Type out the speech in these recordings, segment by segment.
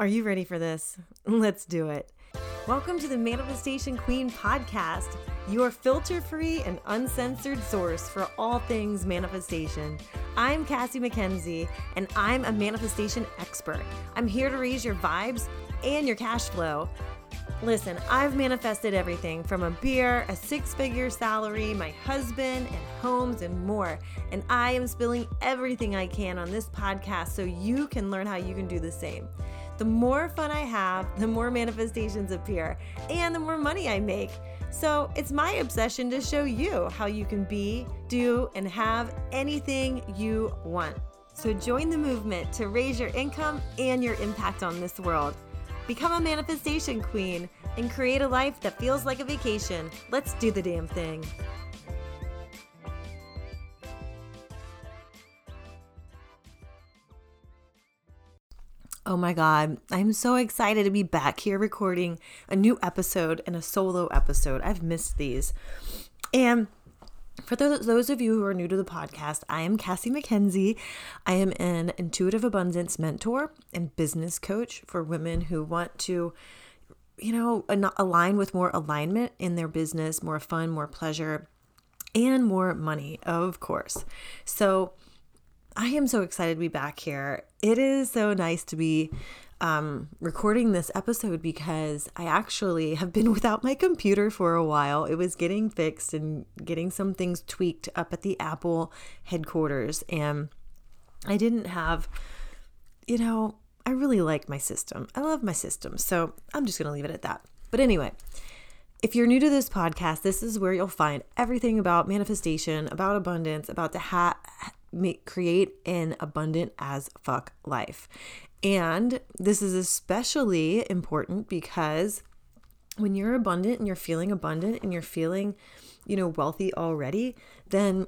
Are you ready for this? Let's do it. Welcome to the Manifestation Queen podcast, your filter free and uncensored source for all things manifestation. I'm Cassie MacKenzie, and I'm a manifestation expert. I'm here to raise your vibes and your cash flow. Listen, I've manifested everything from a beer, a six figure salary, my husband, and homes, and more. And I am spilling everything I can on this podcast so you can learn how you can do the same. The more fun I have, the more manifestations appear, and the more money I make. So it's my obsession to show you how you can be, do, and have anything you want. So join the movement to raise your income and your impact on this world. Become a manifestation queen and create a life that feels like a vacation. Let's do the damn thing. Oh my God, I'm so excited to be back here recording a new episode and a solo episode. I've missed these. And for those of you who are new to the podcast, I am Cassie MacKenzie. I am an intuitive abundance mentor and business coach for women who want to, you know, align with more alignment in their business, more fun, more pleasure, and more money, of course. So, I am so excited to be back here. It is so nice to be um, recording this episode because I actually have been without my computer for a while. It was getting fixed and getting some things tweaked up at the Apple headquarters. And I didn't have, you know, I really like my system. I love my system. So I'm just going to leave it at that. But anyway, if you're new to this podcast, this is where you'll find everything about manifestation, about abundance, about the hat make, create an abundant as fuck life. And this is especially important because when you're abundant and you're feeling abundant and you're feeling, you know, wealthy already, then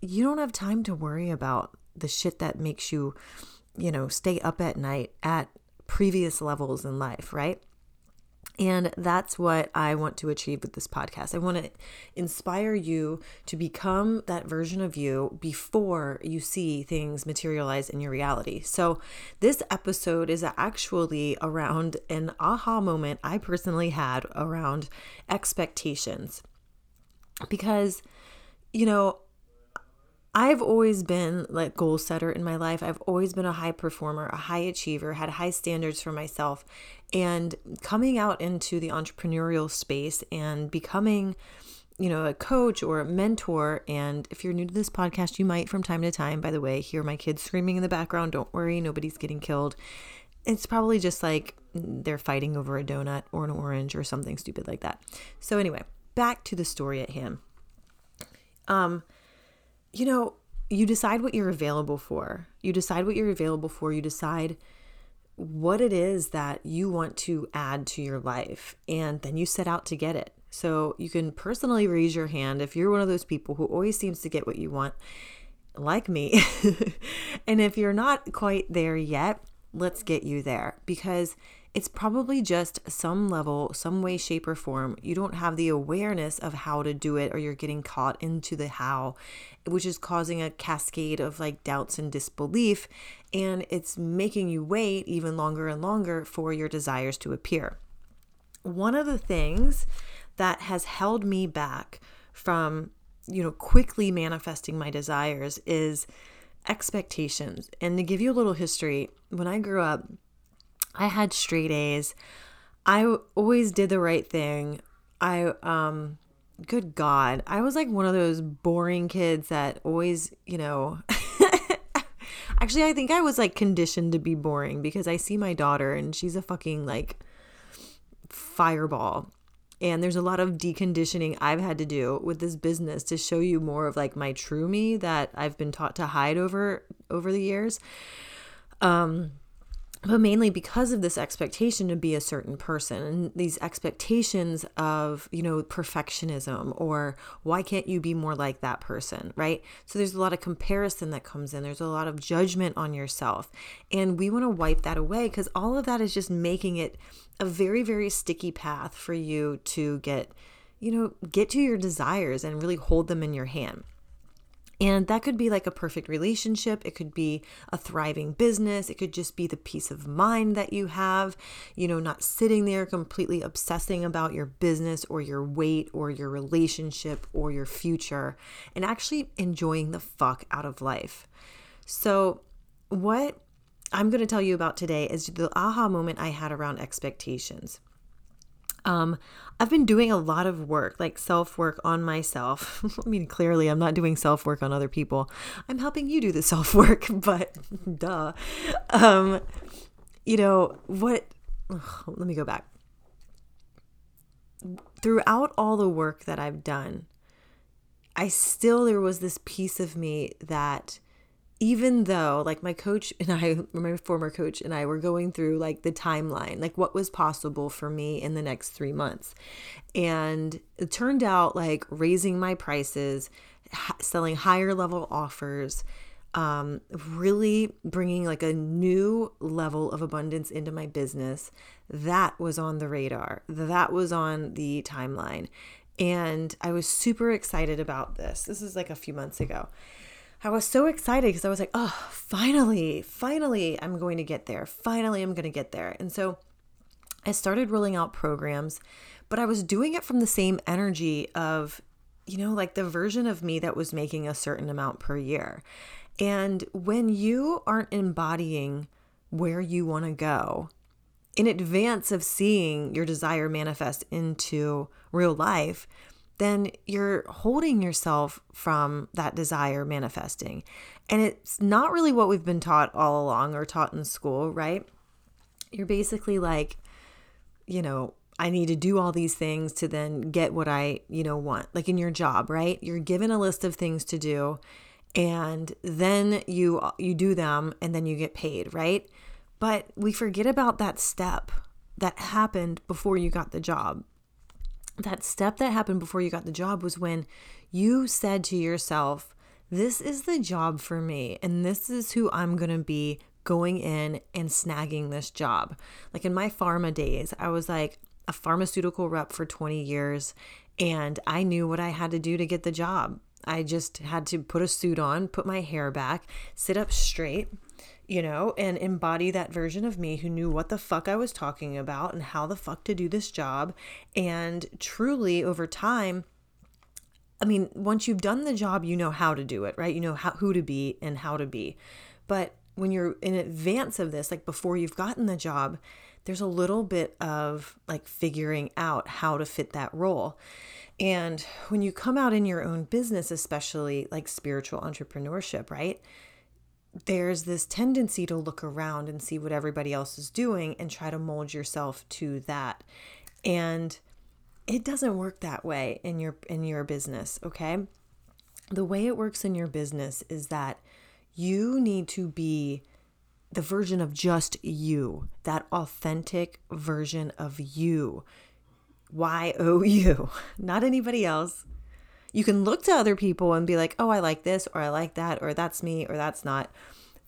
you don't have time to worry about the shit that makes you, you know, stay up at night at previous levels in life, right? And that's what I want to achieve with this podcast. I want to inspire you to become that version of you before you see things materialize in your reality. So, this episode is actually around an aha moment I personally had around expectations. Because, you know, I've always been like goal setter in my life. I've always been a high performer, a high achiever, had high standards for myself. And coming out into the entrepreneurial space and becoming, you know, a coach or a mentor. And if you're new to this podcast, you might from time to time, by the way, hear my kids screaming in the background. Don't worry, nobody's getting killed. It's probably just like they're fighting over a donut or an orange or something stupid like that. So, anyway, back to the story at hand. Um, you know, you decide what you're available for. You decide what you're available for. You decide what it is that you want to add to your life, and then you set out to get it. So you can personally raise your hand if you're one of those people who always seems to get what you want, like me. and if you're not quite there yet, let's get you there because it's probably just some level, some way, shape, or form. You don't have the awareness of how to do it, or you're getting caught into the how, which is causing a cascade of like doubts and disbelief. And it's making you wait even longer and longer for your desires to appear. One of the things that has held me back from, you know, quickly manifesting my desires is expectations. And to give you a little history, when I grew up, I had straight A's. I always did the right thing. I um good god, I was like one of those boring kids that always, you know, Actually, I think I was like conditioned to be boring because I see my daughter and she's a fucking like fireball. And there's a lot of deconditioning I've had to do with this business to show you more of like my true me that I've been taught to hide over over the years. Um but mainly because of this expectation to be a certain person and these expectations of you know perfectionism or why can't you be more like that person right? So there's a lot of comparison that comes in. There's a lot of judgment on yourself. And we want to wipe that away because all of that is just making it a very very sticky path for you to get you know get to your desires and really hold them in your hand And that could be like a perfect relationship. It could be a thriving business. It could just be the peace of mind that you have, you know, not sitting there completely obsessing about your business or your weight or your relationship or your future and actually enjoying the fuck out of life. So, what I'm going to tell you about today is the aha moment I had around expectations. Um, I've been doing a lot of work, like self work on myself. I mean, clearly, I'm not doing self work on other people. I'm helping you do the self work, but duh. Um, you know, what? Ugh, let me go back. Throughout all the work that I've done, I still, there was this piece of me that even though like my coach and I, my former coach and I were going through like the timeline, like what was possible for me in the next three months. And it turned out like raising my prices, selling higher level offers, um, really bringing like a new level of abundance into my business. That was on the radar, that was on the timeline. And I was super excited about this. This is like a few months ago. I was so excited because I was like, oh, finally, finally, I'm going to get there. Finally, I'm going to get there. And so I started rolling out programs, but I was doing it from the same energy of, you know, like the version of me that was making a certain amount per year. And when you aren't embodying where you want to go in advance of seeing your desire manifest into real life, then you're holding yourself from that desire manifesting. And it's not really what we've been taught all along or taught in school, right? You're basically like, you know, I need to do all these things to then get what I, you know, want. Like in your job, right? You're given a list of things to do and then you you do them and then you get paid, right? But we forget about that step that happened before you got the job that step that happened before you got the job was when you said to yourself, This is the job for me, and this is who I'm going to be going in and snagging this job. Like in my pharma days, I was like a pharmaceutical rep for 20 years, and I knew what I had to do to get the job. I just had to put a suit on, put my hair back, sit up straight, you know, and embody that version of me who knew what the fuck I was talking about and how the fuck to do this job. And truly, over time, I mean, once you've done the job, you know how to do it, right? You know how, who to be and how to be. But when you're in advance of this, like before you've gotten the job, there's a little bit of like figuring out how to fit that role. And when you come out in your own business, especially like spiritual entrepreneurship, right? There's this tendency to look around and see what everybody else is doing and try to mold yourself to that. And it doesn't work that way in your in your business, okay? The way it works in your business is that you need to be the version of just you, that authentic version of you. Y O U, not anybody else, you can look to other people and be like, oh, I like this, or I like that, or that's me, or that's not.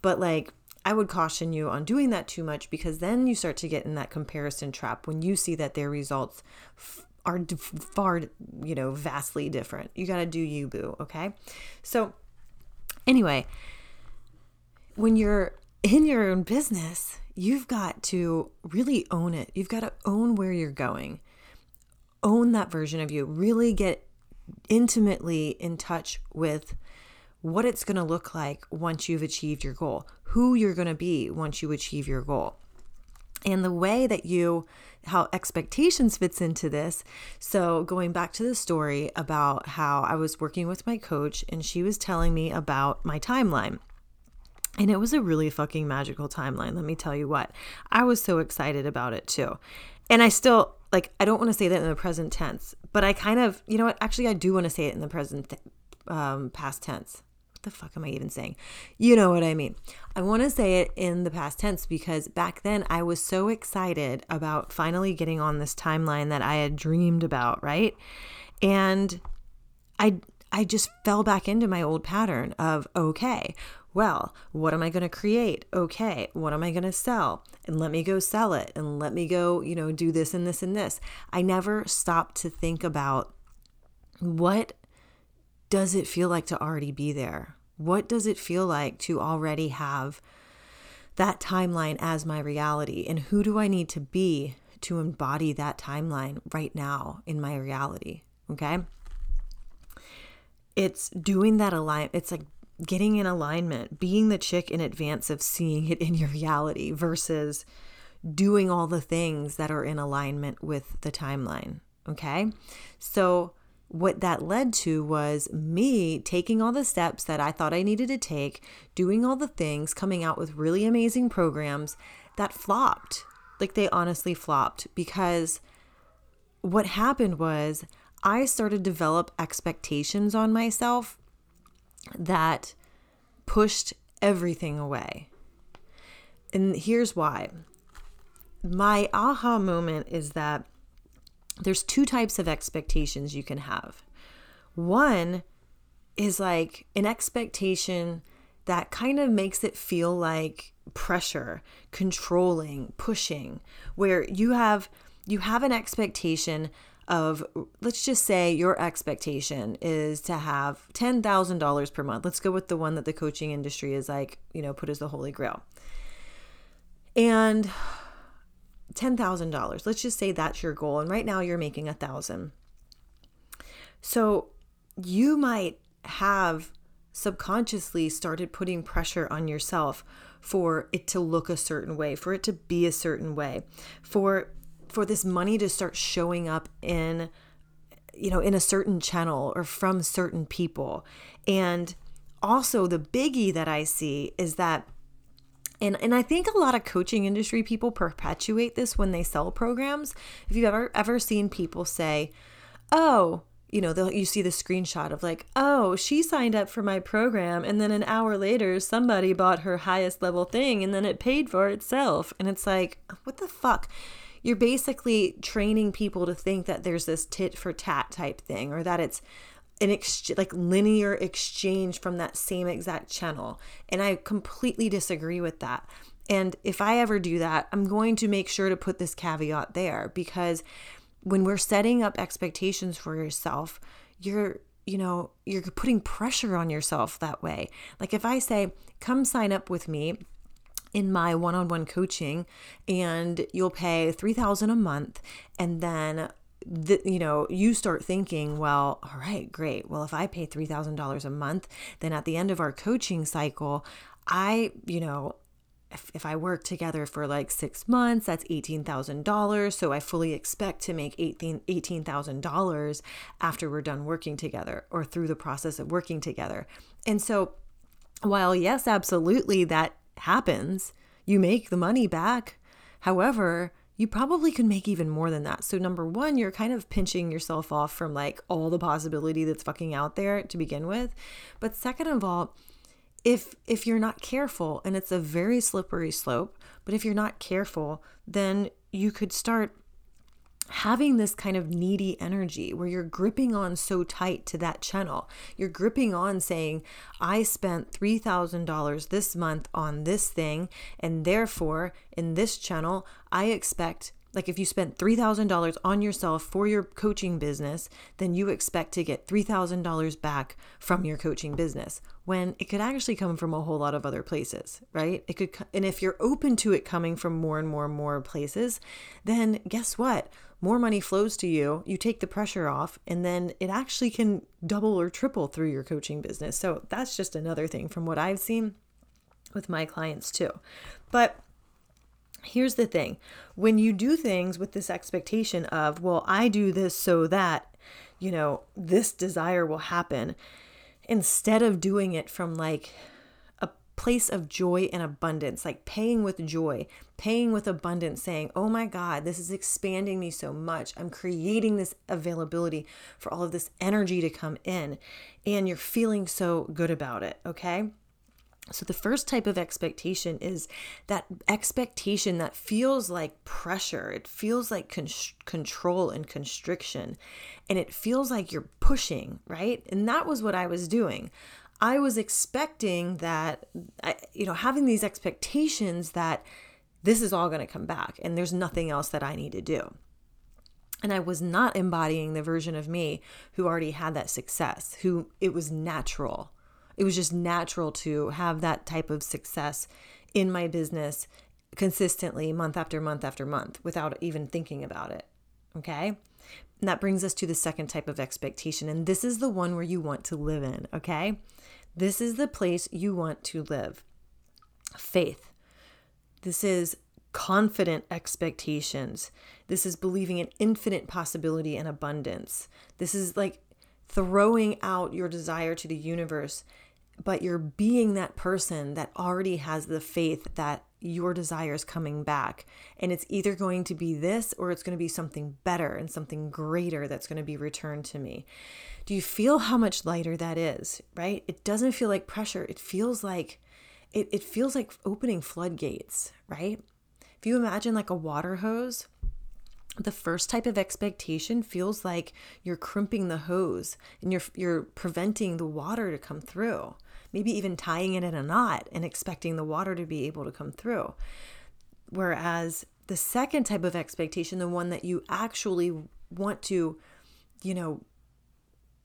But like, I would caution you on doing that too much because then you start to get in that comparison trap when you see that their results are far, you know, vastly different. You got to do you, boo. Okay. So, anyway, when you're in your own business, you've got to really own it. You've got to own where you're going, own that version of you, really get intimately in touch with what it's going to look like once you've achieved your goal, who you're going to be once you achieve your goal. And the way that you, how expectations fits into this. So, going back to the story about how I was working with my coach and she was telling me about my timeline. And it was a really fucking magical timeline. Let me tell you what. I was so excited about it too. And I still, like, I don't want to say that in the present tense, but I kind of, you know what? Actually, I do want to say it in the present, um, past tense. What the fuck am I even saying? You know what I mean. I want to say it in the past tense because back then I was so excited about finally getting on this timeline that I had dreamed about, right? And I I just fell back into my old pattern of okay, well, what am I going to create? Okay, what am I going to sell? And let me go sell it and let me go, you know, do this and this and this. I never stopped to think about what does it feel like to already be there? What does it feel like to already have that timeline as my reality? And who do I need to be to embody that timeline right now in my reality? Okay. It's doing that alignment. It's like getting in alignment, being the chick in advance of seeing it in your reality versus doing all the things that are in alignment with the timeline. Okay. So, what that led to was me taking all the steps that I thought I needed to take, doing all the things, coming out with really amazing programs that flopped. Like they honestly flopped because what happened was I started to develop expectations on myself that pushed everything away. And here's why. My aha moment is that there's two types of expectations you can have. One is like an expectation that kind of makes it feel like pressure, controlling, pushing, where you have you have an expectation of let's just say your expectation is to have $10,000 per month. Let's go with the one that the coaching industry is like, you know, put as the holy grail. And $10,000. Let's just say that's your goal and right now you're making a 1000. So you might have subconsciously started putting pressure on yourself for it to look a certain way, for it to be a certain way, for for this money to start showing up in you know in a certain channel or from certain people and also the biggie that i see is that and and I think a lot of coaching industry people perpetuate this when they sell programs. If you've ever ever seen people say, "Oh, you know, you see the screenshot of like, oh, she signed up for my program, and then an hour later, somebody bought her highest level thing, and then it paid for itself. And it's like, what the fuck? You're basically training people to think that there's this tit for tat type thing or that it's an ex- like linear exchange from that same exact channel. And i completely disagree with that. And if i ever do that i'm going to make sure to put this caveat there because when we're setting up expectations for yourself you're you know you're putting pressure on yourself that way. Like if i say come sign up with me in my one-on-one coaching and you'll pay 3000 a month and then the, you know you start thinking well all right great well if i pay $3000 a month then at the end of our coaching cycle i you know if, if I work together for like six months, that's $18,000. So I fully expect to make $18,000 after we're done working together or through the process of working together. And so, while yes, absolutely, that happens, you make the money back. However, you probably could make even more than that. So number 1, you're kind of pinching yourself off from like all the possibility that's fucking out there to begin with. But second of all, if if you're not careful and it's a very slippery slope, but if you're not careful, then you could start having this kind of needy energy where you're gripping on so tight to that channel. You're gripping on saying, I spent $3,000 this month on this thing, and therefore in this channel, I expect like if you spent $3,000 on yourself for your coaching business, then you expect to get $3,000 back from your coaching business when it could actually come from a whole lot of other places, right? It could and if you're open to it coming from more and more and more places, then guess what? More money flows to you, you take the pressure off, and then it actually can double or triple through your coaching business. So that's just another thing from what I've seen with my clients too. But here's the thing when you do things with this expectation of, well, I do this so that, you know, this desire will happen, instead of doing it from like place of joy and abundance, like paying with joy, paying with abundance, saying, oh my God, this is expanding me so much. I'm creating this availability for all of this energy to come in, and you're feeling so good about it, okay? So, the first type of expectation is that expectation that feels like pressure. It feels like con- control and constriction, and it feels like you're pushing, right? And that was what I was doing. I was expecting that, you know, having these expectations that this is all going to come back and there's nothing else that I need to do. And I was not embodying the version of me who already had that success, who it was natural. It was just natural to have that type of success in my business consistently, month after month after month, without even thinking about it. Okay. And that brings us to the second type of expectation. And this is the one where you want to live in. Okay. This is the place you want to live. Faith. This is confident expectations. This is believing in infinite possibility and abundance. This is like throwing out your desire to the universe, but you're being that person that already has the faith that your desire is coming back. And it's either going to be this or it's going to be something better and something greater that's going to be returned to me. Do you feel how much lighter that is, right? It doesn't feel like pressure. It feels like it, it feels like opening floodgates, right? If you imagine like a water hose, the first type of expectation feels like you're crimping the hose and you're you're preventing the water to come through. Maybe even tying it in a knot and expecting the water to be able to come through. Whereas the second type of expectation, the one that you actually want to, you know,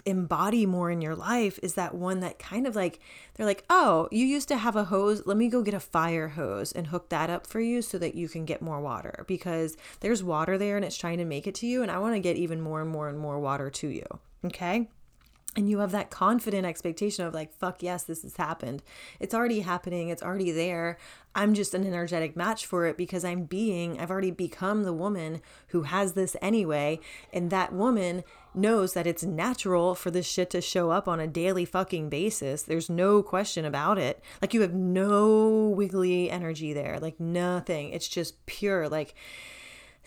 embody more in your life is that one that kind of like they're like, "Oh, you used to have a hose. Let me go get a fire hose and hook that up for you so that you can get more water because there's water there and it's trying to make it to you and I want to get even more and more and more water to you." Okay? And you have that confident expectation of like fuck yes this has happened. It's already happening. It's already there. I'm just an energetic match for it because i'm being i've already become the woman who has this anyway and that woman knows that it's natural for this shit to show up on a daily fucking basis. There's no question about it. Like you have no wiggly energy there. Like nothing. It's just pure like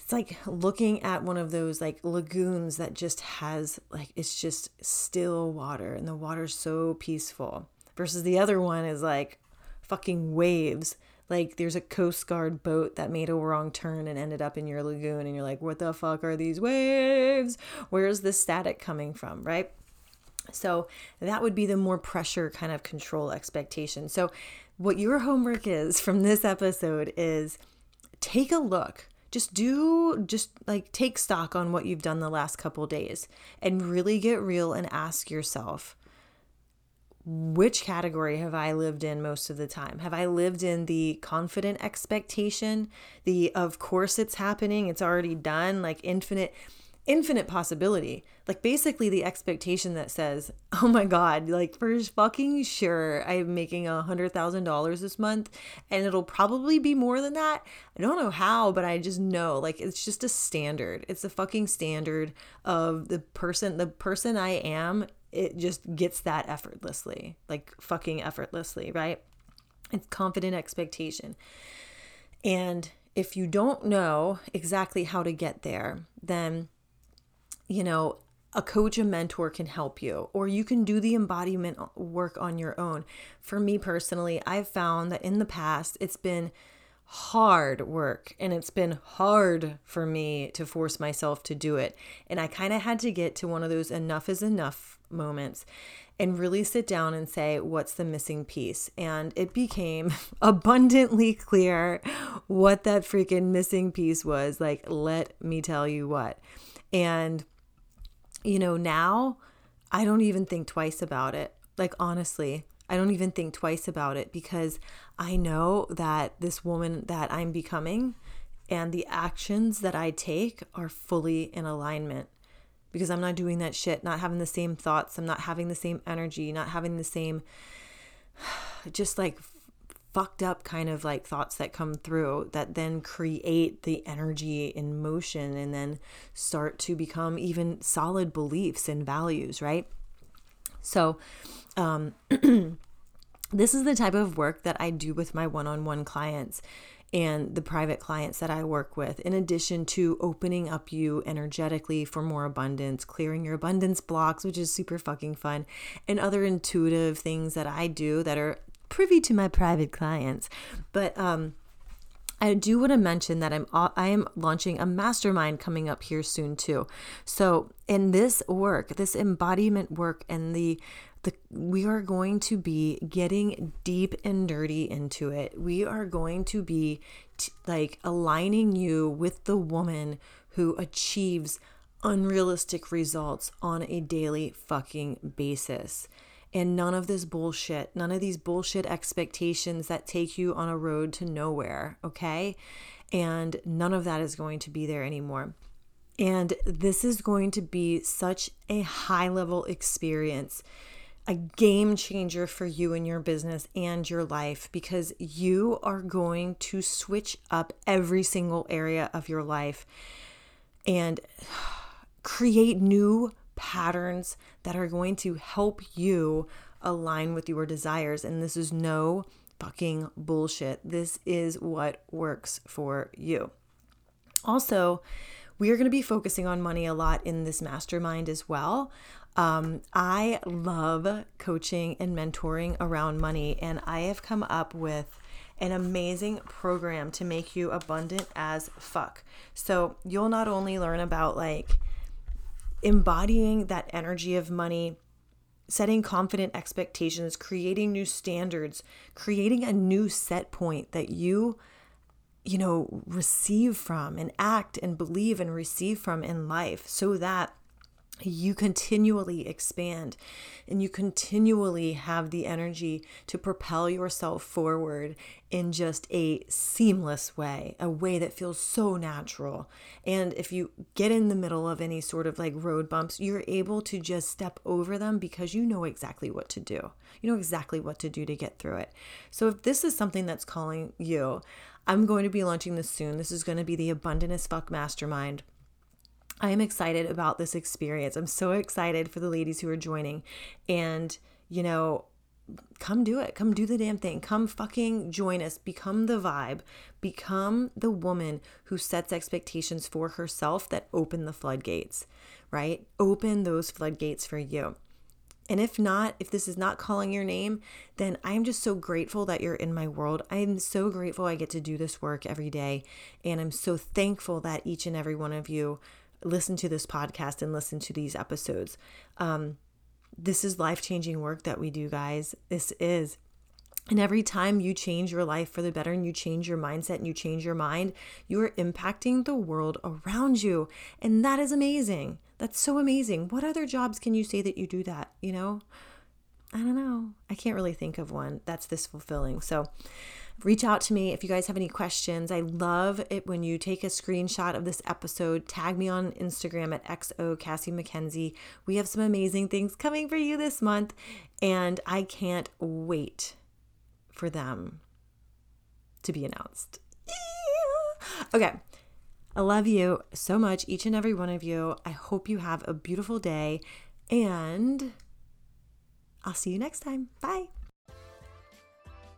it's like looking at one of those like lagoons that just has like it's just still water and the water's so peaceful versus the other one is like fucking waves. Like there's a coast guard boat that made a wrong turn and ended up in your lagoon and you're like what the fuck are these waves? Where's the static coming from? Right? So that would be the more pressure kind of control expectation. So what your homework is from this episode is take a look just do just like take stock on what you've done the last couple days and really get real and ask yourself which category have I lived in most of the time? Have I lived in the confident expectation, the of course it's happening, it's already done, like infinite infinite possibility. Like basically the expectation that says, "Oh my god, like for fucking sure I'm making a $100,000 this month and it'll probably be more than that." I don't know how, but I just know like it's just a standard. It's a fucking standard of the person the person I am, it just gets that effortlessly. Like fucking effortlessly, right? It's confident expectation. And if you don't know exactly how to get there, then you know, a coach, a mentor can help you, or you can do the embodiment work on your own. For me personally, I've found that in the past, it's been hard work and it's been hard for me to force myself to do it. And I kind of had to get to one of those enough is enough moments and really sit down and say, what's the missing piece? And it became abundantly clear what that freaking missing piece was. Like, let me tell you what. And you know, now I don't even think twice about it. Like, honestly, I don't even think twice about it because I know that this woman that I'm becoming and the actions that I take are fully in alignment because I'm not doing that shit, not having the same thoughts, I'm not having the same energy, not having the same just like fucked up kind of like thoughts that come through that then create the energy in motion and then start to become even solid beliefs and values, right? So, um, this is the type of work that I do with my one on one clients and the private clients that I work with, in addition to opening up you energetically for more abundance, clearing your abundance blocks, which is super fucking fun, and other intuitive things that I do that are privy to my private clients. But um, I do want to mention that I'm I am launching a mastermind coming up here soon too. So in this work, this embodiment work, and the the we are going to be getting deep and dirty into it. We are going to be t- like aligning you with the woman who achieves unrealistic results on a daily fucking basis. And none of this bullshit, none of these bullshit expectations that take you on a road to nowhere, okay? And none of that is going to be there anymore. And this is going to be such a high level experience, a game changer for you and your business and your life because you are going to switch up every single area of your life and create new patterns that are going to help you align with your desires. And this is no fucking bullshit. This is what works for you. Also, we are going to be focusing on money a lot in this mastermind as well. Um, I love coaching and mentoring around money, and I have come up with an amazing program to make you abundant as fuck. So, you'll not only learn about like embodying that energy of money, setting confident expectations, creating new standards, creating a new set point that you you know receive from and act and believe and receive from in life so that you continually expand and you continually have the energy to propel yourself forward in just a seamless way, a way that feels so natural. And if you get in the middle of any sort of like road bumps, you're able to just step over them because you know exactly what to do. You know exactly what to do to get through it. So if this is something that's calling you, I'm going to be launching this soon. This is going to be the Abundant as Fuck Mastermind. I am excited about this experience. I'm so excited for the ladies who are joining. And, you know, come do it. Come do the damn thing. Come fucking join us. Become the vibe. Become the woman who sets expectations for herself that open the floodgates, right? Open those floodgates for you. And if not, if this is not calling your name, then I'm just so grateful that you're in my world. I'm so grateful I get to do this work every day. And I'm so thankful that each and every one of you listen to this podcast and listen to these episodes. Um, this is life changing work that we do, guys. This is. And every time you change your life for the better and you change your mindset and you change your mind, you are impacting the world around you. And that is amazing. That's so amazing. What other jobs can you say that you do that? You know, I don't know. I can't really think of one that's this fulfilling. So, reach out to me if you guys have any questions. I love it when you take a screenshot of this episode, tag me on Instagram at XO Cassie MacKenzie. We have some amazing things coming for you this month, and I can't wait for them to be announced. Okay. I love you so much, each and every one of you. I hope you have a beautiful day, and I'll see you next time. Bye.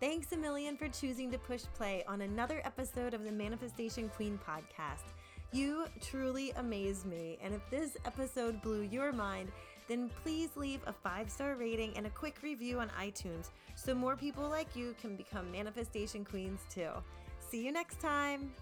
Thanks a million for choosing to push play on another episode of the Manifestation Queen podcast. You truly amaze me. And if this episode blew your mind, then please leave a five star rating and a quick review on iTunes so more people like you can become manifestation queens too. See you next time.